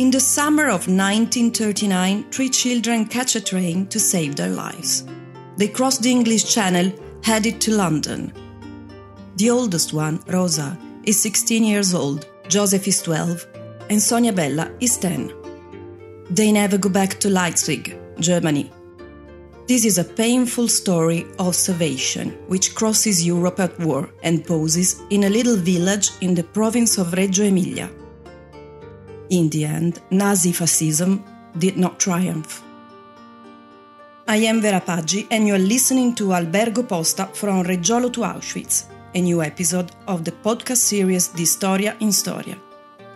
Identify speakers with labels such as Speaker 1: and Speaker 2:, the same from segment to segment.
Speaker 1: In the summer of 1939, three children catch a train to save their lives. They cross the English Channel, headed to London. The oldest one, Rosa, is 16 years old, Joseph is 12, and Sonia Bella is 10. They never go back to Leipzig, Germany. This is a painful story of salvation which crosses Europe at war and poses in a little village in the province of Reggio Emilia. In the end, Nazi fascism did not triumph. I am Vera Paggi, and you are listening to Albergo Posta from Reggiolo to Auschwitz, a new episode of the podcast series Di Storia in Storia.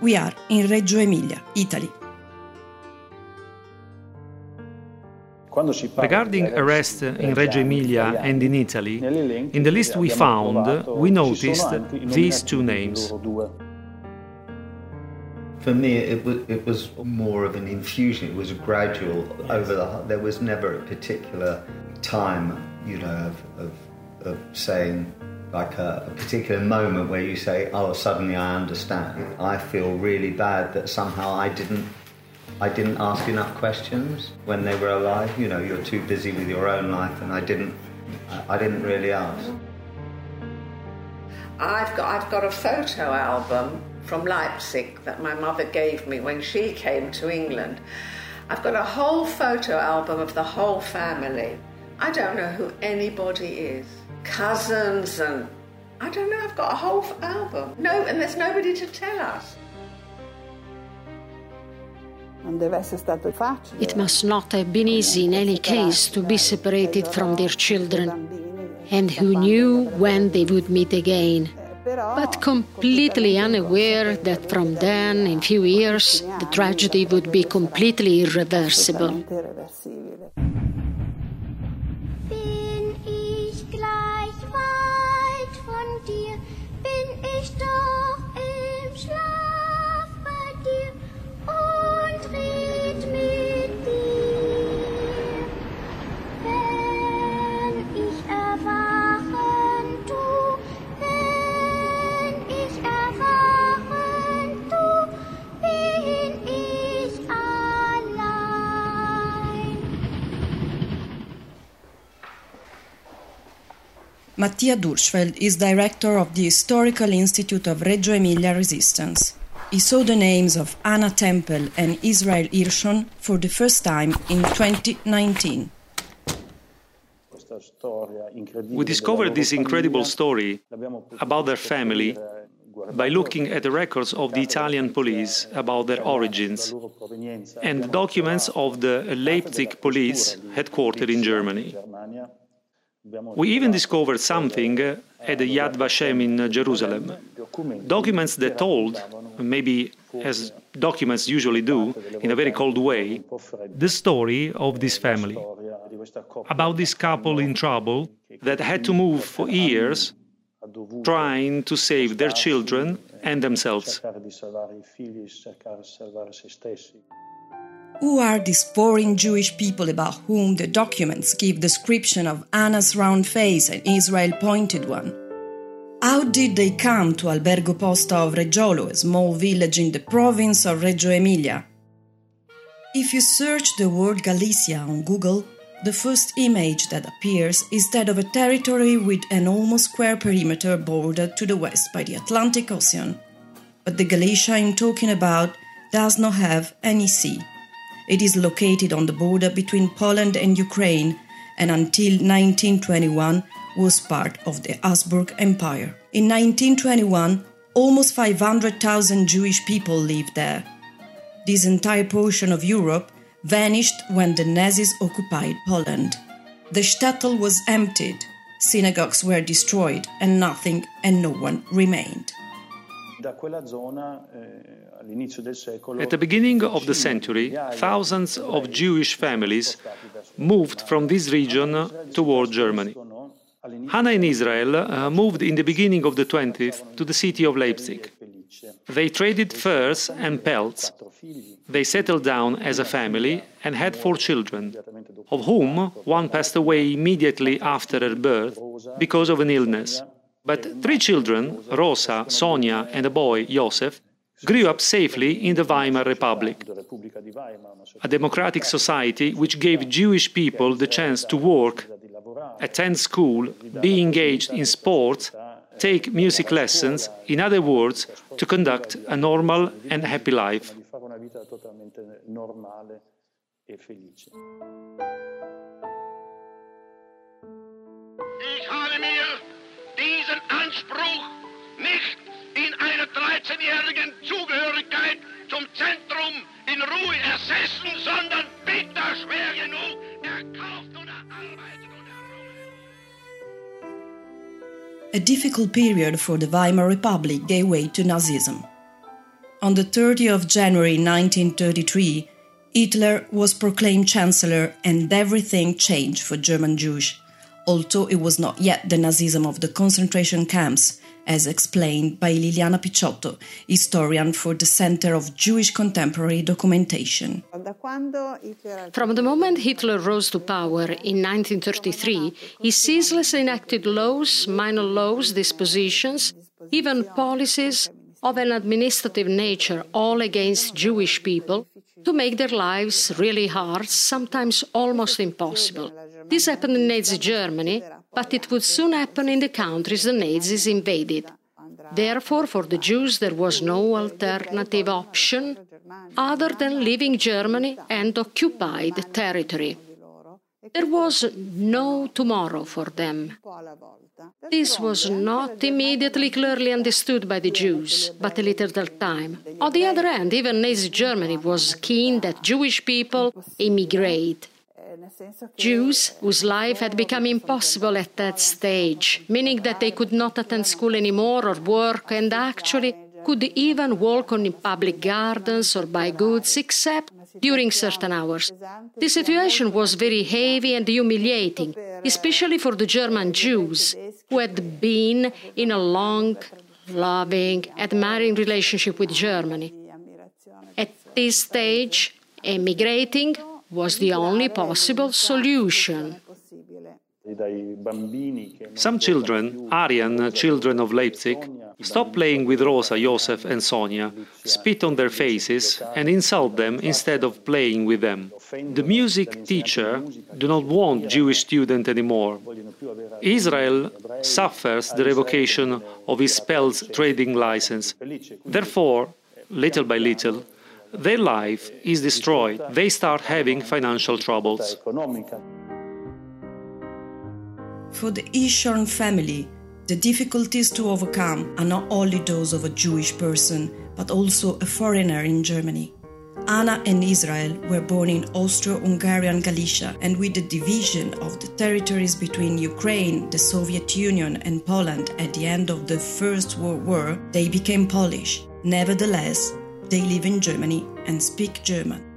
Speaker 1: We are in Reggio Emilia, Italy.
Speaker 2: Regarding arrests in Reggio Emilia and in Italy, in the list we found, we noticed these two names.
Speaker 3: For me, it was, it was more of an infusion. It was gradual over the. There was never a particular time, you know, of, of, of saying like a, a, particular moment where you say, "Oh, suddenly I understand." I feel really bad that somehow I didn't. I didn't ask enough questions when they were alive. You know, you're too busy with your own life, and I didn't. I didn't really ask.
Speaker 4: I've got I've got a photo album from Leipzig that my mother gave me when she came to England. I've got a whole photo album of the whole family. I don't know who anybody is. Cousins and I don't know, I've got a whole album. No, and there's nobody to tell us.
Speaker 5: It must not have been easy in any case to be separated from their children, and who knew when they would meet again but completely unaware that from then, in few years, the tragedy would be completely irreversible.
Speaker 1: Mattia Durschfeld is director of the Historical Institute of Reggio Emilia Resistance. He saw the names of Anna Tempel and Israel Hirschon for the first time in 2019.
Speaker 2: We discovered this incredible story about their family by looking at the records of the Italian police about their origins and the documents of the Leipzig police headquartered in Germany. We even discovered something at the Yad Vashem in Jerusalem. Documents that told, maybe as documents usually do, in a very cold way, the story of this family. About this couple in trouble that had to move for years trying to save their children and themselves.
Speaker 1: Who are these foreign Jewish people about whom the documents give description of Anna's round face and Israel pointed one? How did they come to Albergo Posta of Reggiolo, a small village in the province of Reggio Emilia? If you search the word Galicia on Google, the first image that appears is that of a territory with an almost square perimeter bordered to the west by the Atlantic Ocean. But the Galicia I'm talking about does not have any sea. It is located on the border between Poland and Ukraine and until 1921 was part of the Habsburg Empire. In 1921, almost 500,000 Jewish people lived there. This entire portion of Europe vanished when the Nazis occupied Poland. The shtetl was emptied, synagogues were destroyed, and nothing and no one remained.
Speaker 2: At the beginning of the century, thousands of Jewish families moved from this region toward Germany. Hannah and Israel uh, moved in the beginning of the 20th to the city of Leipzig. They traded furs and pelts. They settled down as a family and had four children, of whom one passed away immediately after her birth because of an illness. But three children, Rosa, Sonia, and a boy, Joseph, grew up safely in the Weimar Republic, a democratic society which gave Jewish people the chance to work, attend school, be engaged in sports, take music lessons, in other words, to conduct a normal and happy life.
Speaker 6: Ich habe mir diesen Anspruch nicht in einer 13-jährigen Zugehörigkeit zum Zentrum in Ruhe ersessen, sondern bitter schwer genug erkauft und erarbeitet und errungen.
Speaker 1: A difficult period for the Weimar Republic gave way to Nazism. On the 30th of January 1933, Hitler was proclaimed Chancellor and everything changed for German Jews, although it was not yet the Nazism of the concentration camps as explained by Liliana Picciotto, historian for the Center of Jewish Contemporary Documentation.
Speaker 5: From the moment Hitler rose to power in 1933, he ceaselessly enacted laws, minor laws, dispositions, even policies of an administrative nature, all against Jewish people, to make their lives really hard, sometimes almost impossible. This happened in Nazi Germany, but it would soon happen in the countries the Nazis invaded. Therefore, for the Jews, there was no alternative option other than leaving Germany and occupied territory. There was no tomorrow for them. This was not immediately clearly understood by the Jews, but a little time. On the other hand, even Nazi Germany was keen that Jewish people immigrate. Jews whose life had become impossible at that stage, meaning that they could not attend school anymore or work, and actually could even walk on public gardens or buy goods, except during certain hours. The situation was very heavy and humiliating, especially for the German Jews, who had been in a long, loving, admiring relationship with Germany. At this stage, emigrating was the only possible solution.
Speaker 2: Some children, Aryan children of Leipzig, stop playing with Rosa, Josef, and Sonia, spit on their faces, and insult them instead of playing with them. The music teacher do not want Jewish student anymore. Israel suffers the revocation of his Pelz trading license. Therefore, little by little, their life is destroyed. They start having financial troubles.
Speaker 1: For the Ishorn family, the difficulties to overcome are not only those of a Jewish person, but also a foreigner in Germany. Anna and Israel were born in Austro Hungarian Galicia, and with the division of the territories between Ukraine, the Soviet Union, and Poland at the end of the First World War, they became Polish. Nevertheless, they live in Germany and speak German.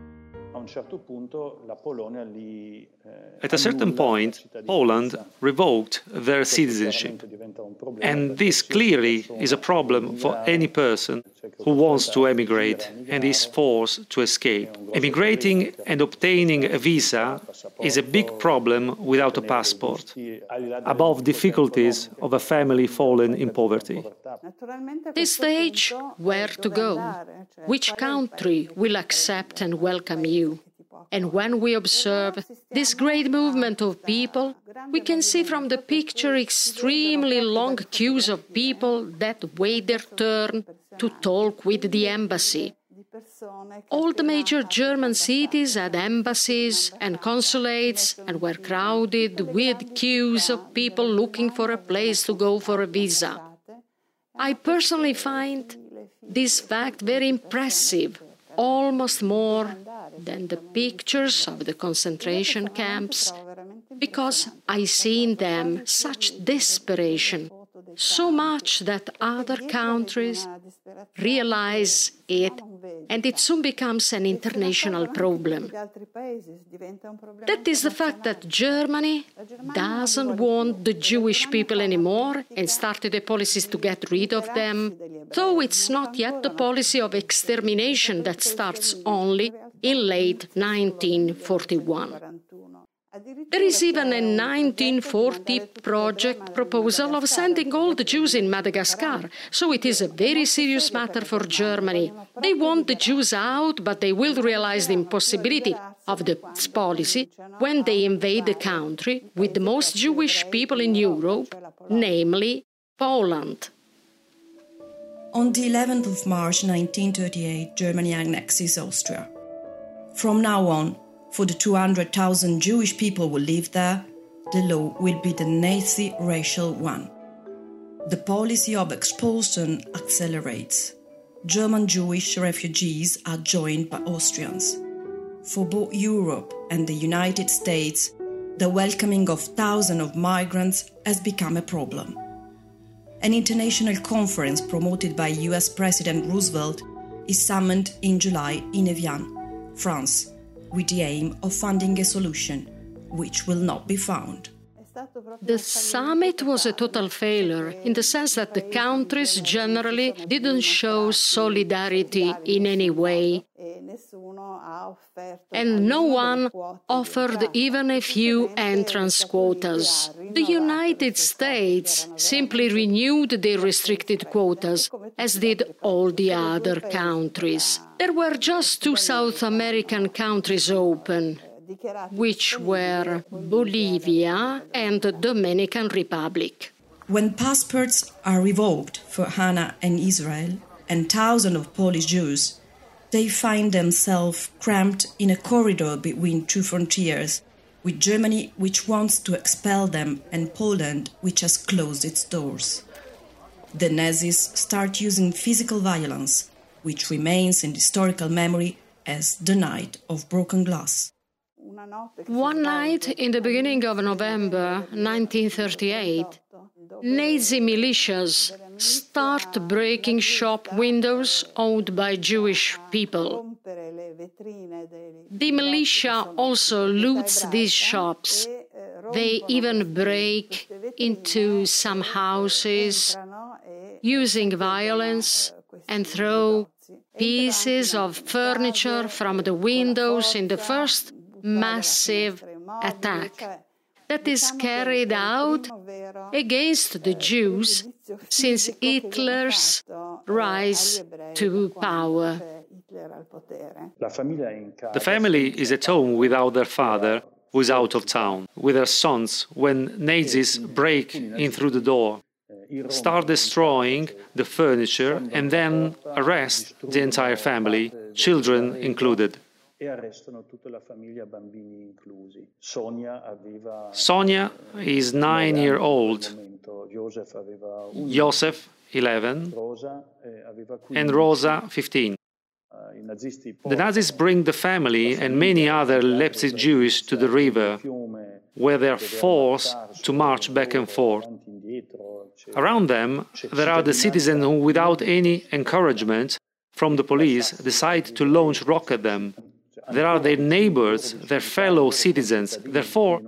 Speaker 2: At a certain point, Poland revoked their citizenship. And this clearly is a problem for any person who wants to emigrate and is forced to escape. Emigrating and obtaining a visa is a big problem without a passport, above difficulties of a family fallen in poverty.
Speaker 5: This stage, where to go? Which country will accept and welcome you? And when we observe this great movement of people, we can see from the picture extremely long queues of people that wait their turn to talk with the embassy. All the major German cities had embassies and consulates and were crowded with queues of people looking for a place to go for a visa. I personally find this fact very impressive, almost more than the pictures of the concentration camps, because I see in them such desperation, so much that other countries realize it and it soon becomes an international problem. That is the fact that Germany doesn't want the Jewish people anymore and started the policies to get rid of them, though it's not yet the policy of extermination that starts only in late 1941. There is even a 1940 project proposal of sending all the Jews in Madagascar, so it is a very serious matter for Germany. They want the Jews out, but they will realize the impossibility of this policy when they invade the country with the most Jewish people in Europe, namely Poland.
Speaker 1: On the 11th of March 1938, Germany annexes Austria. From now on, for the 200,000 Jewish people who live there, the law will be the Nazi racial one. The policy of expulsion accelerates. German Jewish refugees are joined by Austrians. For both Europe and the United States, the welcoming of thousands of migrants has become a problem. An international conference promoted by US President Roosevelt is summoned in July in Evian, France, with the aim of finding a solution, which will not be found.
Speaker 5: The summit was a total failure in the sense that the countries generally didn't show solidarity in any way. And no one offered even a few entrance quotas. The United States simply renewed their restricted quotas, as did all the other countries. There were just two South American countries open which were Bolivia and the Dominican Republic.
Speaker 1: When passports are revoked for Hannah and Israel and thousands of Polish Jews, they find themselves cramped in a corridor between two frontiers, with Germany, which wants to expel them, and Poland, which has closed its doors. The Nazis start using physical violence, which remains in historical memory as the night of broken glass.
Speaker 5: One night in the beginning of November 1938, Nazi militias start breaking shop windows owned by Jewish people. The militia also loots these shops. They even break into some houses using violence and throw pieces of furniture from the windows in the first massive attack that is carried out against the Jews since Hitler's rise to power.
Speaker 2: The family is at home without their father, who is out of town, with their sons when Nazis break in through the door, start destroying the furniture, and then arrest the entire family, children included e arrestano tutta la famiglia, bambini inclusi. Sonia aveva Sonia is nine year old. Joseph, 11, and Rosa, 15. The Nazis bring the family and many other Leipzig Jews to the river, where they are forced to march back and forth. Around them, there are the citizens who, without any encouragement from the police, decide to launch rock at them there are their neighbors, their fellow citizens. Therefore,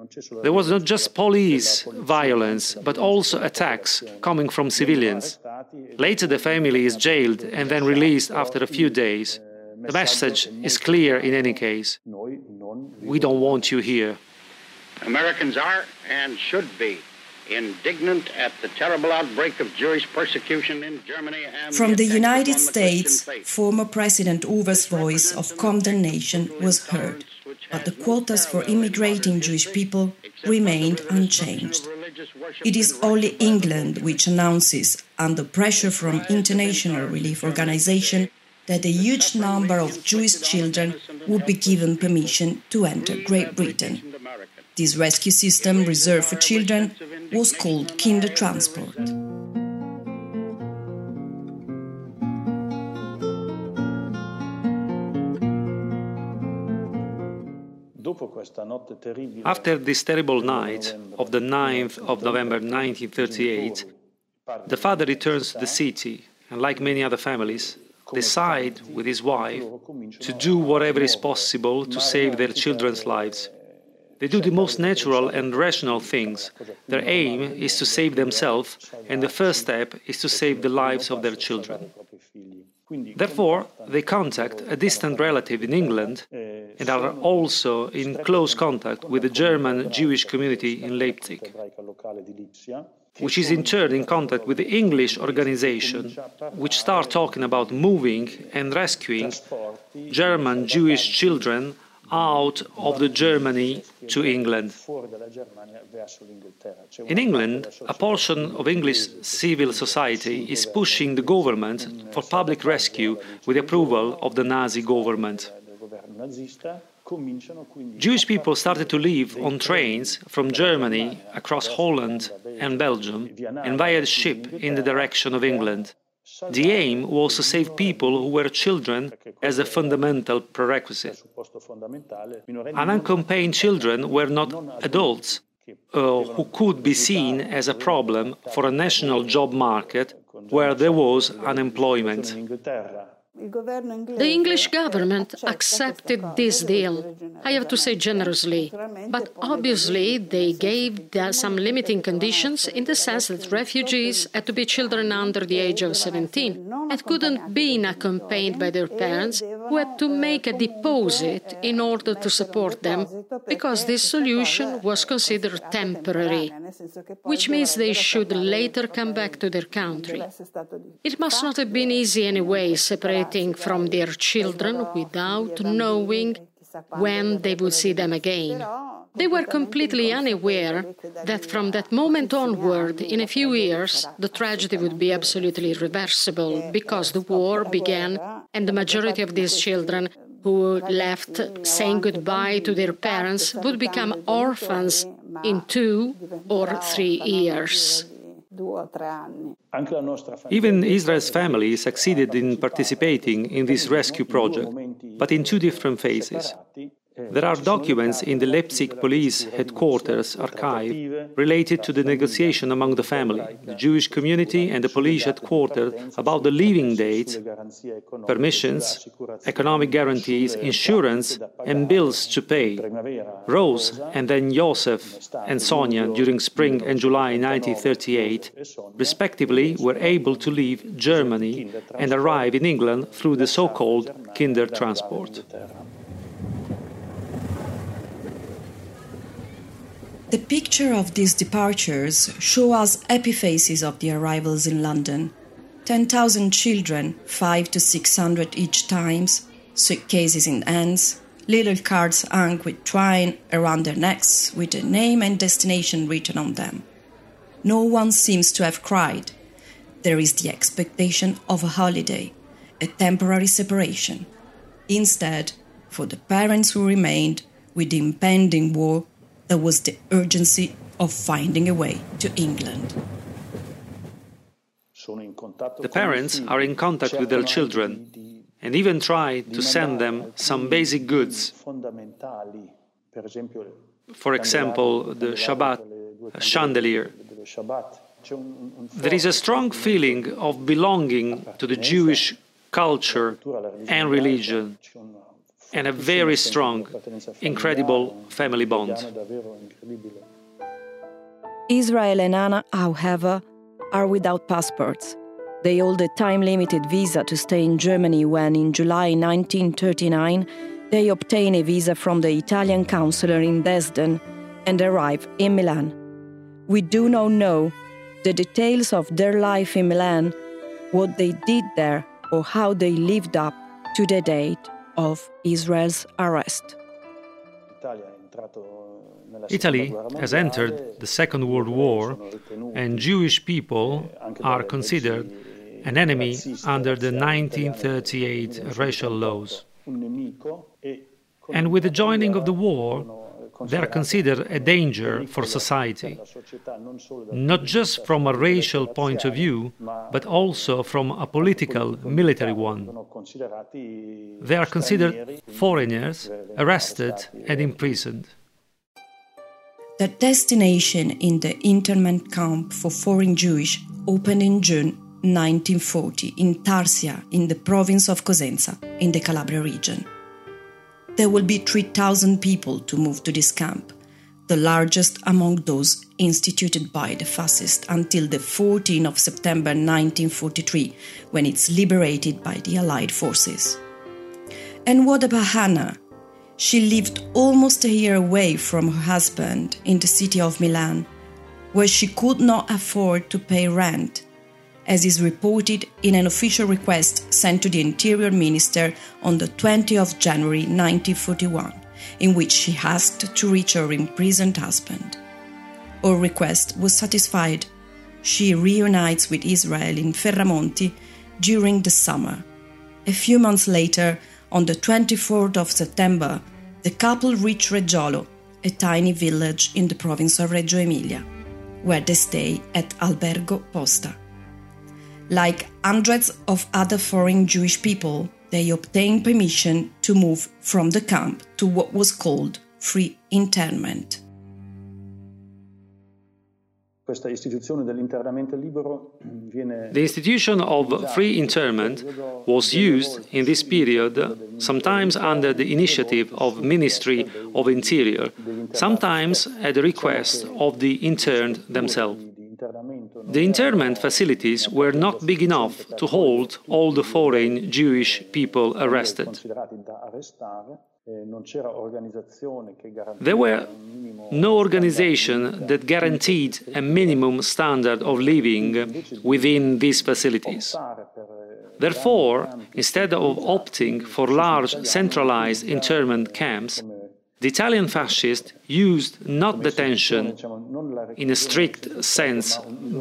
Speaker 2: there was not just police violence, but also attacks coming from civilians. Later, the family is jailed and then released after a few days. The message is clear in any case. We don't want you here.
Speaker 6: Americans are and should be indignant at the terrible outbreak of Jewish persecution in Germany and
Speaker 1: From the United States, former President Hoover's voice of condemnation was heard, but the quotas for immigrating Jewish people remained unchanged. It is only England which announces, under pressure from international relief organizations, that a huge number of Jewish children would be given permission to enter Great Britain. This rescue system, reserved for children, was called Kindertransport.
Speaker 2: After this terrible night of the 9th of November 1938, the father returns to the city and, like many other families, decide with his wife to do whatever is possible to save their children's lives. They do the most natural and rational things. Their aim is to save themselves, and the first step is to save the lives of their children. Therefore, they contact a distant relative in England and are also in close contact with the German Jewish community in Leipzig, which is in turn in contact with the English organization, which start talking about moving and rescuing German Jewish children out of the Germany to England. In England, a portion of English civil society is pushing the government for public rescue with the approval of the Nazi government. Jewish people started to live on trains from Germany across Holland and Belgium and via ship in the direction of England. The aim was to save people who were children as a fundamental prerequisite. Unaccompanied children were not adults uh, who could be seen as a problem for a national job market where there was unemployment.
Speaker 5: The English government accepted this deal, I have to say generously, but obviously they gave some limiting conditions in the sense that refugees had to be children under the age of 17 and couldn't be accompanied by their parents, who had to make a deposit in order to support them, because this solution was considered temporary, which means they should later come back to their country. It must not have been easy anyway, separating from their children without knowing when they would see them again. They were completely unaware that from that moment onward, in a few years, the tragedy would be absolutely irreversible because the war began and the majority of these children who left saying goodbye to their parents would become orphans in two or three years.
Speaker 2: Even Israel's family succeeded in participating in this rescue project, but in two different phases. There are documents in the Leipzig police headquarters archive related to the negotiation among the family, the Jewish community, and the police headquarters about the leaving dates, permissions, economic guarantees, insurance, and bills to pay. Rose and then Joseph and Sonia during spring and July 1938, respectively, were able to leave Germany and arrive in England through the so called Kinder transport.
Speaker 1: The picture of these departures show us faces of the arrivals in London. 10,000 children, 5 to 600 each times, suitcases in hands, little cards hung with twine around their necks with their name and destination written on them. No one seems to have cried. There is the expectation of a holiday, a temporary separation. Instead, for the parents who remained with the impending war, there was the urgency of finding a way to England.
Speaker 2: The parents are in contact with their children and even try to send them some basic goods. For example, the Shabbat chandelier. There is a strong feeling of belonging to the Jewish culture and religion and a very strong, incredible family bond.
Speaker 7: Israel and Anna, however, are without passports. They hold a time limited visa to stay in Germany when, in July 1939, they obtain a visa from the Italian consular in Dresden and arrive in Milan. We do not know the details of their life in Milan, what they did there, or how they lived up to the date of Israel's arrest.
Speaker 2: Italy has entered the Second World War, and Jewish people are considered an enemy under the 1938 racial laws. And with the joining of the war, they are considered a danger for society, not just from a racial point of view, but also from a political, military one. They are considered foreigners, arrested, and imprisoned.
Speaker 1: The destination in the internment camp for foreign Jewish opened in June 1940 in Tarsia, in the province of Cosenza, in the Calabria region there will be 3,000 people to move to this camp, the largest among those instituted by the fascists until the 14th of September 1943, when it's liberated by the Allied forces. And what about Hannah? She lived almost a year away from her husband in the city of Milan, where she could not afford to pay rent, as is reported in an official request sent to the Interior Minister on the 20th of January 1941, in which she asked to reach her imprisoned husband. Her request was satisfied. She reunites with Israel in Ferramonti during the summer. A few months later, on the 24th of September, the couple reach Reggiolo, a tiny village in the province of Reggio Emilia, where they stay at Albergo Posta. Like hundreds of other foreign Jewish people, they obtained permission to move from the camp to what was called free internment.
Speaker 2: The institution of free internment was used in this period, sometimes under the initiative of Ministry of Interior, sometimes at the request of the interned themselves. The internment facilities were not big enough to hold all the foreign Jewish people arrested. There were no organization that guaranteed a minimum standard of living within these facilities. Therefore, instead of opting for large centralized internment camps, the Italian fascists used not detention in a strict sense,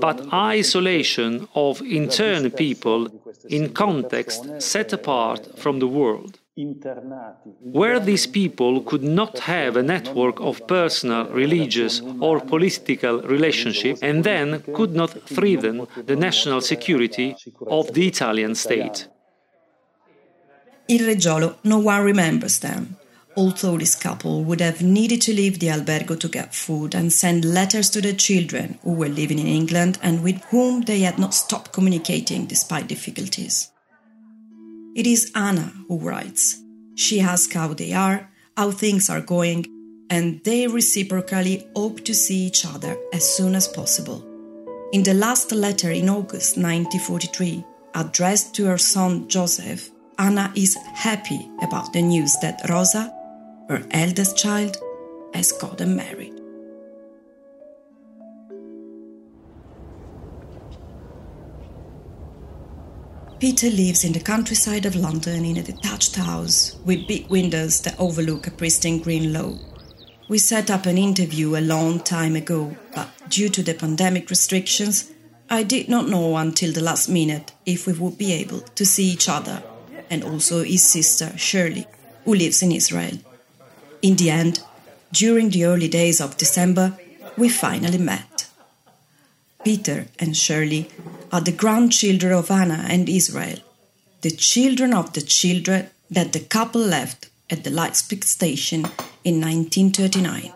Speaker 2: but isolation of interned people in context set apart from the world where these people could not have a network of personal, religious, or political relationship and then could not threaten the national security of the Italian state.
Speaker 1: In Reggiolo, no one remembers them, although this couple would have needed to leave the albergo to get food and send letters to their children who were living in England and with whom they had not stopped communicating despite difficulties. It is Anna who writes. She asks how they are, how things are going, and they reciprocally hope to see each other as soon as possible. In the last letter in August 1943, addressed to her son Joseph, Anna is happy about the news that Rosa, her eldest child, has gotten married. Peter lives in the countryside of London in a detached house with big windows that overlook a pristine green lawn. We set up an interview a long time ago, but due to the pandemic restrictions, I did not know until the last minute if we would be able to see each other, and also his sister Shirley, who lives in Israel. In the end, during the early days of December, we finally met. Peter and Shirley are the grandchildren of Anna and Israel, the children of the children that the couple left at the Leipzig station in 1939.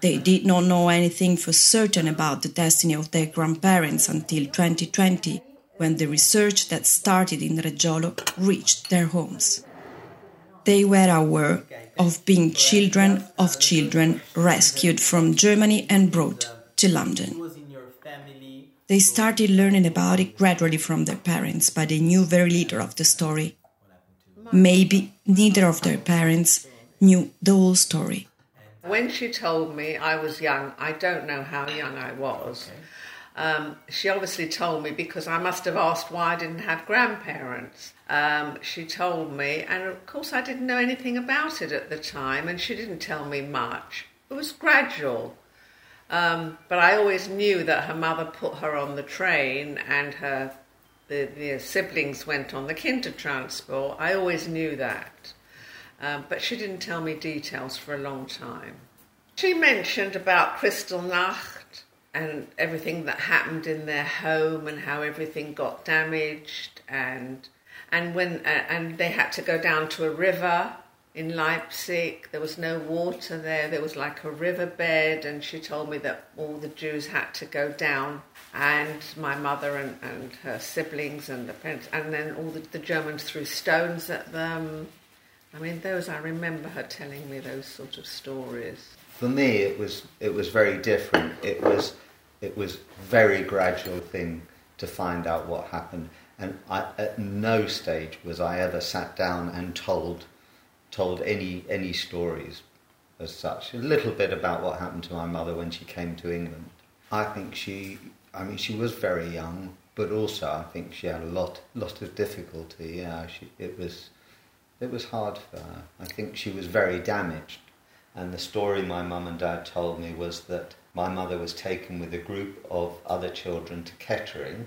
Speaker 1: They did not know anything for certain about the destiny of their grandparents until 2020, when the research that started in Reggiolo reached their homes. They were aware of being children of children rescued from Germany and brought to London. They started learning about it gradually from their parents, but they knew very little of the story. Maybe neither of their parents knew the whole story.
Speaker 4: When she told me I was young, I don't know how young I was. Um, she obviously told me because I must have asked why I didn't have grandparents. Um, she told me, and of course, I didn't know anything about it at the time, and she didn't tell me much. It was gradual. Um, but I always knew that her mother put her on the train and her the, the siblings went on the Kindertransport. I always knew that. Um, but she didn't tell me details for a long time. She mentioned about Kristallnacht and everything that happened in their home and how everything got damaged and and when uh, and they had to go down to a river in Leipzig. There was no water there. There was like a riverbed, and she told me that all the Jews had to go down, and my mother and, and her siblings and the parents, and then all the, the Germans threw stones at them. I mean, those I remember her telling me those sort of stories.
Speaker 3: For me, it was it was very different. It was it was very gradual thing to find out what happened, and I, at no stage was I ever sat down and told told any any stories as such. A little bit about what happened to my mother when she came to England. I think she, I mean, she was very young, but also I think she had a lot lot of difficulty. Yeah, she, it was it was hard for her. I think she was very damaged. And the story my mum and dad told me was that my mother was taken with a group of other children to Kettering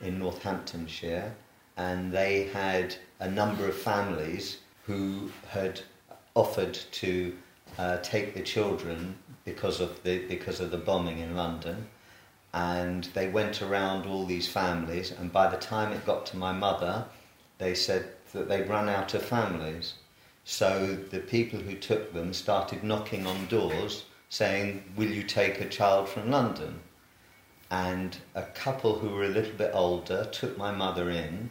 Speaker 3: in Northamptonshire, and they had a number of families who had offered to uh, take the children because of the because of the bombing in London, and they went around all these families, and by the time it got to my mother, they said that they'd run out of families. So the people who took them started knocking on doors saying, Will you take a child from London? And a couple who were a little bit older took my mother in,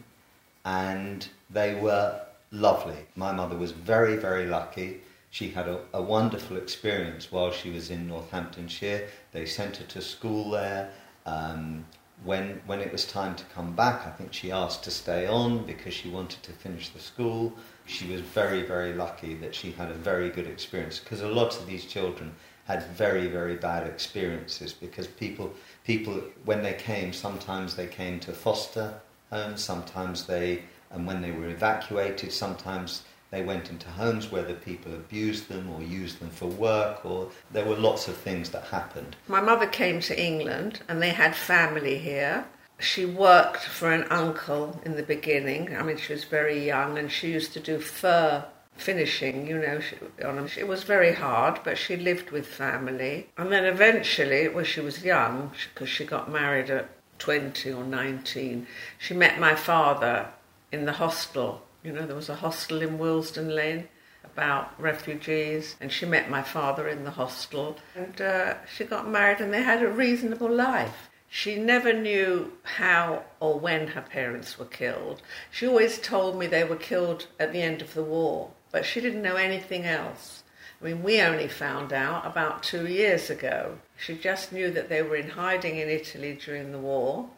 Speaker 3: and they were lovely. My mother was very, very lucky. She had a, a wonderful experience while she was in Northamptonshire. They sent her to school there. Um, when, when it was time to come back, I think she asked to stay on because she wanted to finish the school. She was very, very lucky that she had a very good experience because a lot of these children had very, very bad experiences because people, people when they came, sometimes they came to foster homes, sometimes they, and when they were evacuated, sometimes they went into homes where the people abused them or used them for work, or there were lots of things that happened.
Speaker 4: My mother came to England and they had family here. She worked for an uncle in the beginning. I mean, she was very young and she used to do fur finishing, you know. She, on it was very hard, but she lived with family. And then eventually, when she was young, because she got married at 20 or 19, she met my father in the hostel. You know, there was a hostel in Willesden Lane about refugees, and she met my father in the hostel, and uh, she got married, and they had a reasonable life. She never knew how or when her parents were killed. She always told me they were killed at the end of the war but she didn't know anything else. I mean, we only found out about two years ago. She just knew that they were in hiding in Italy during the war.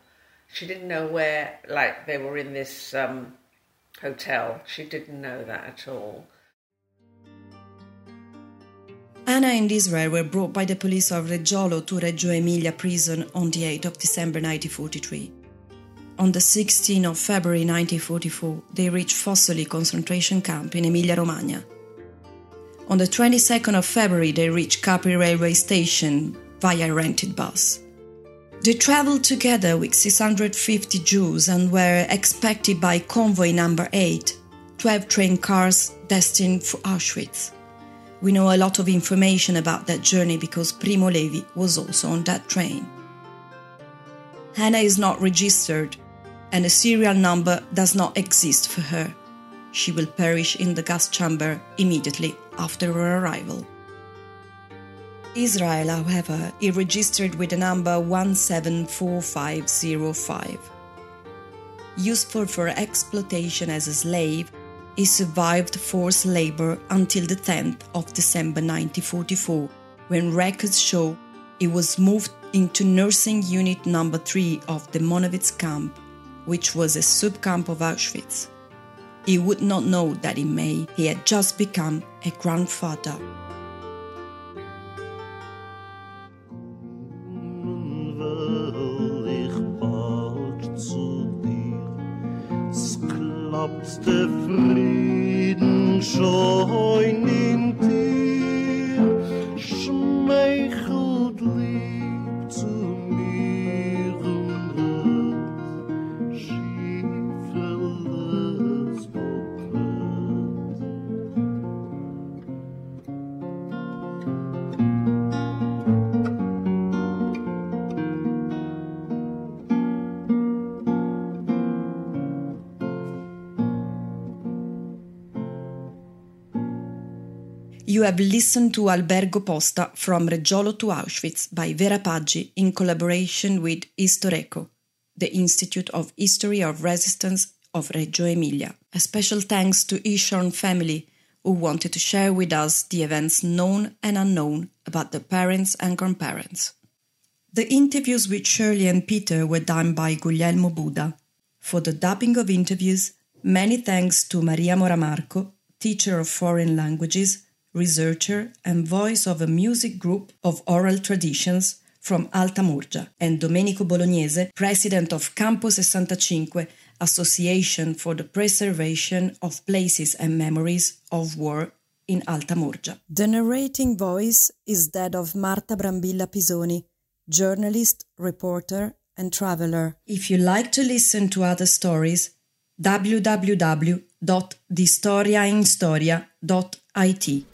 Speaker 4: She didn't know where, like, they were in this um, hotel. She didn't know that at all.
Speaker 1: Anna and Israel were brought by the police of Reggiolo to Reggio Emilia prison on the 8th of December 1943 on the 16th of February 1944, they reached Fossoli concentration camp in Emilia-Romagna. On the 22nd of February, they reached Carpi railway station via rented bus. They traveled together with 650 Jews and were expected by convoy number 8, 12 train cars destined for Auschwitz. We know a lot of information about that journey because Primo Levi was also on that train. Hannah is not registered and a serial number does not exist for her. She will perish in the gas chamber immediately after her arrival. Israel, however, is registered with the number 174505. Useful for exploitation as a slave, he survived forced labor until the 10th of December 1944, when records show he was moved into nursing unit number 3 of the Monowitz camp which was a subcamp of Auschwitz. He would not know that in May he had just become a grandfather. Have listened to Albergo Posta from Reggiolo to Auschwitz by Vera Paggi in collaboration with Istoreco, the Institute of History of Resistance of Reggio Emilia. A special thanks to Ishorn family who wanted to share with us the events known and unknown about their parents and grandparents. The interviews with Shirley and Peter were done by Guglielmo Buda. For the dubbing of interviews, many thanks to Maria Moramarco teacher of foreign languages, researcher, and voice of a music group of oral traditions from Alta Murgia, and Domenico Bolognese, president of Campo 65, Association for the Preservation of Places and Memories of War in Alta Murgia. The narrating voice is that of Marta Brambilla Pisoni, journalist, reporter, and traveler. If you like to listen to other stories, www.distoriainstoria.it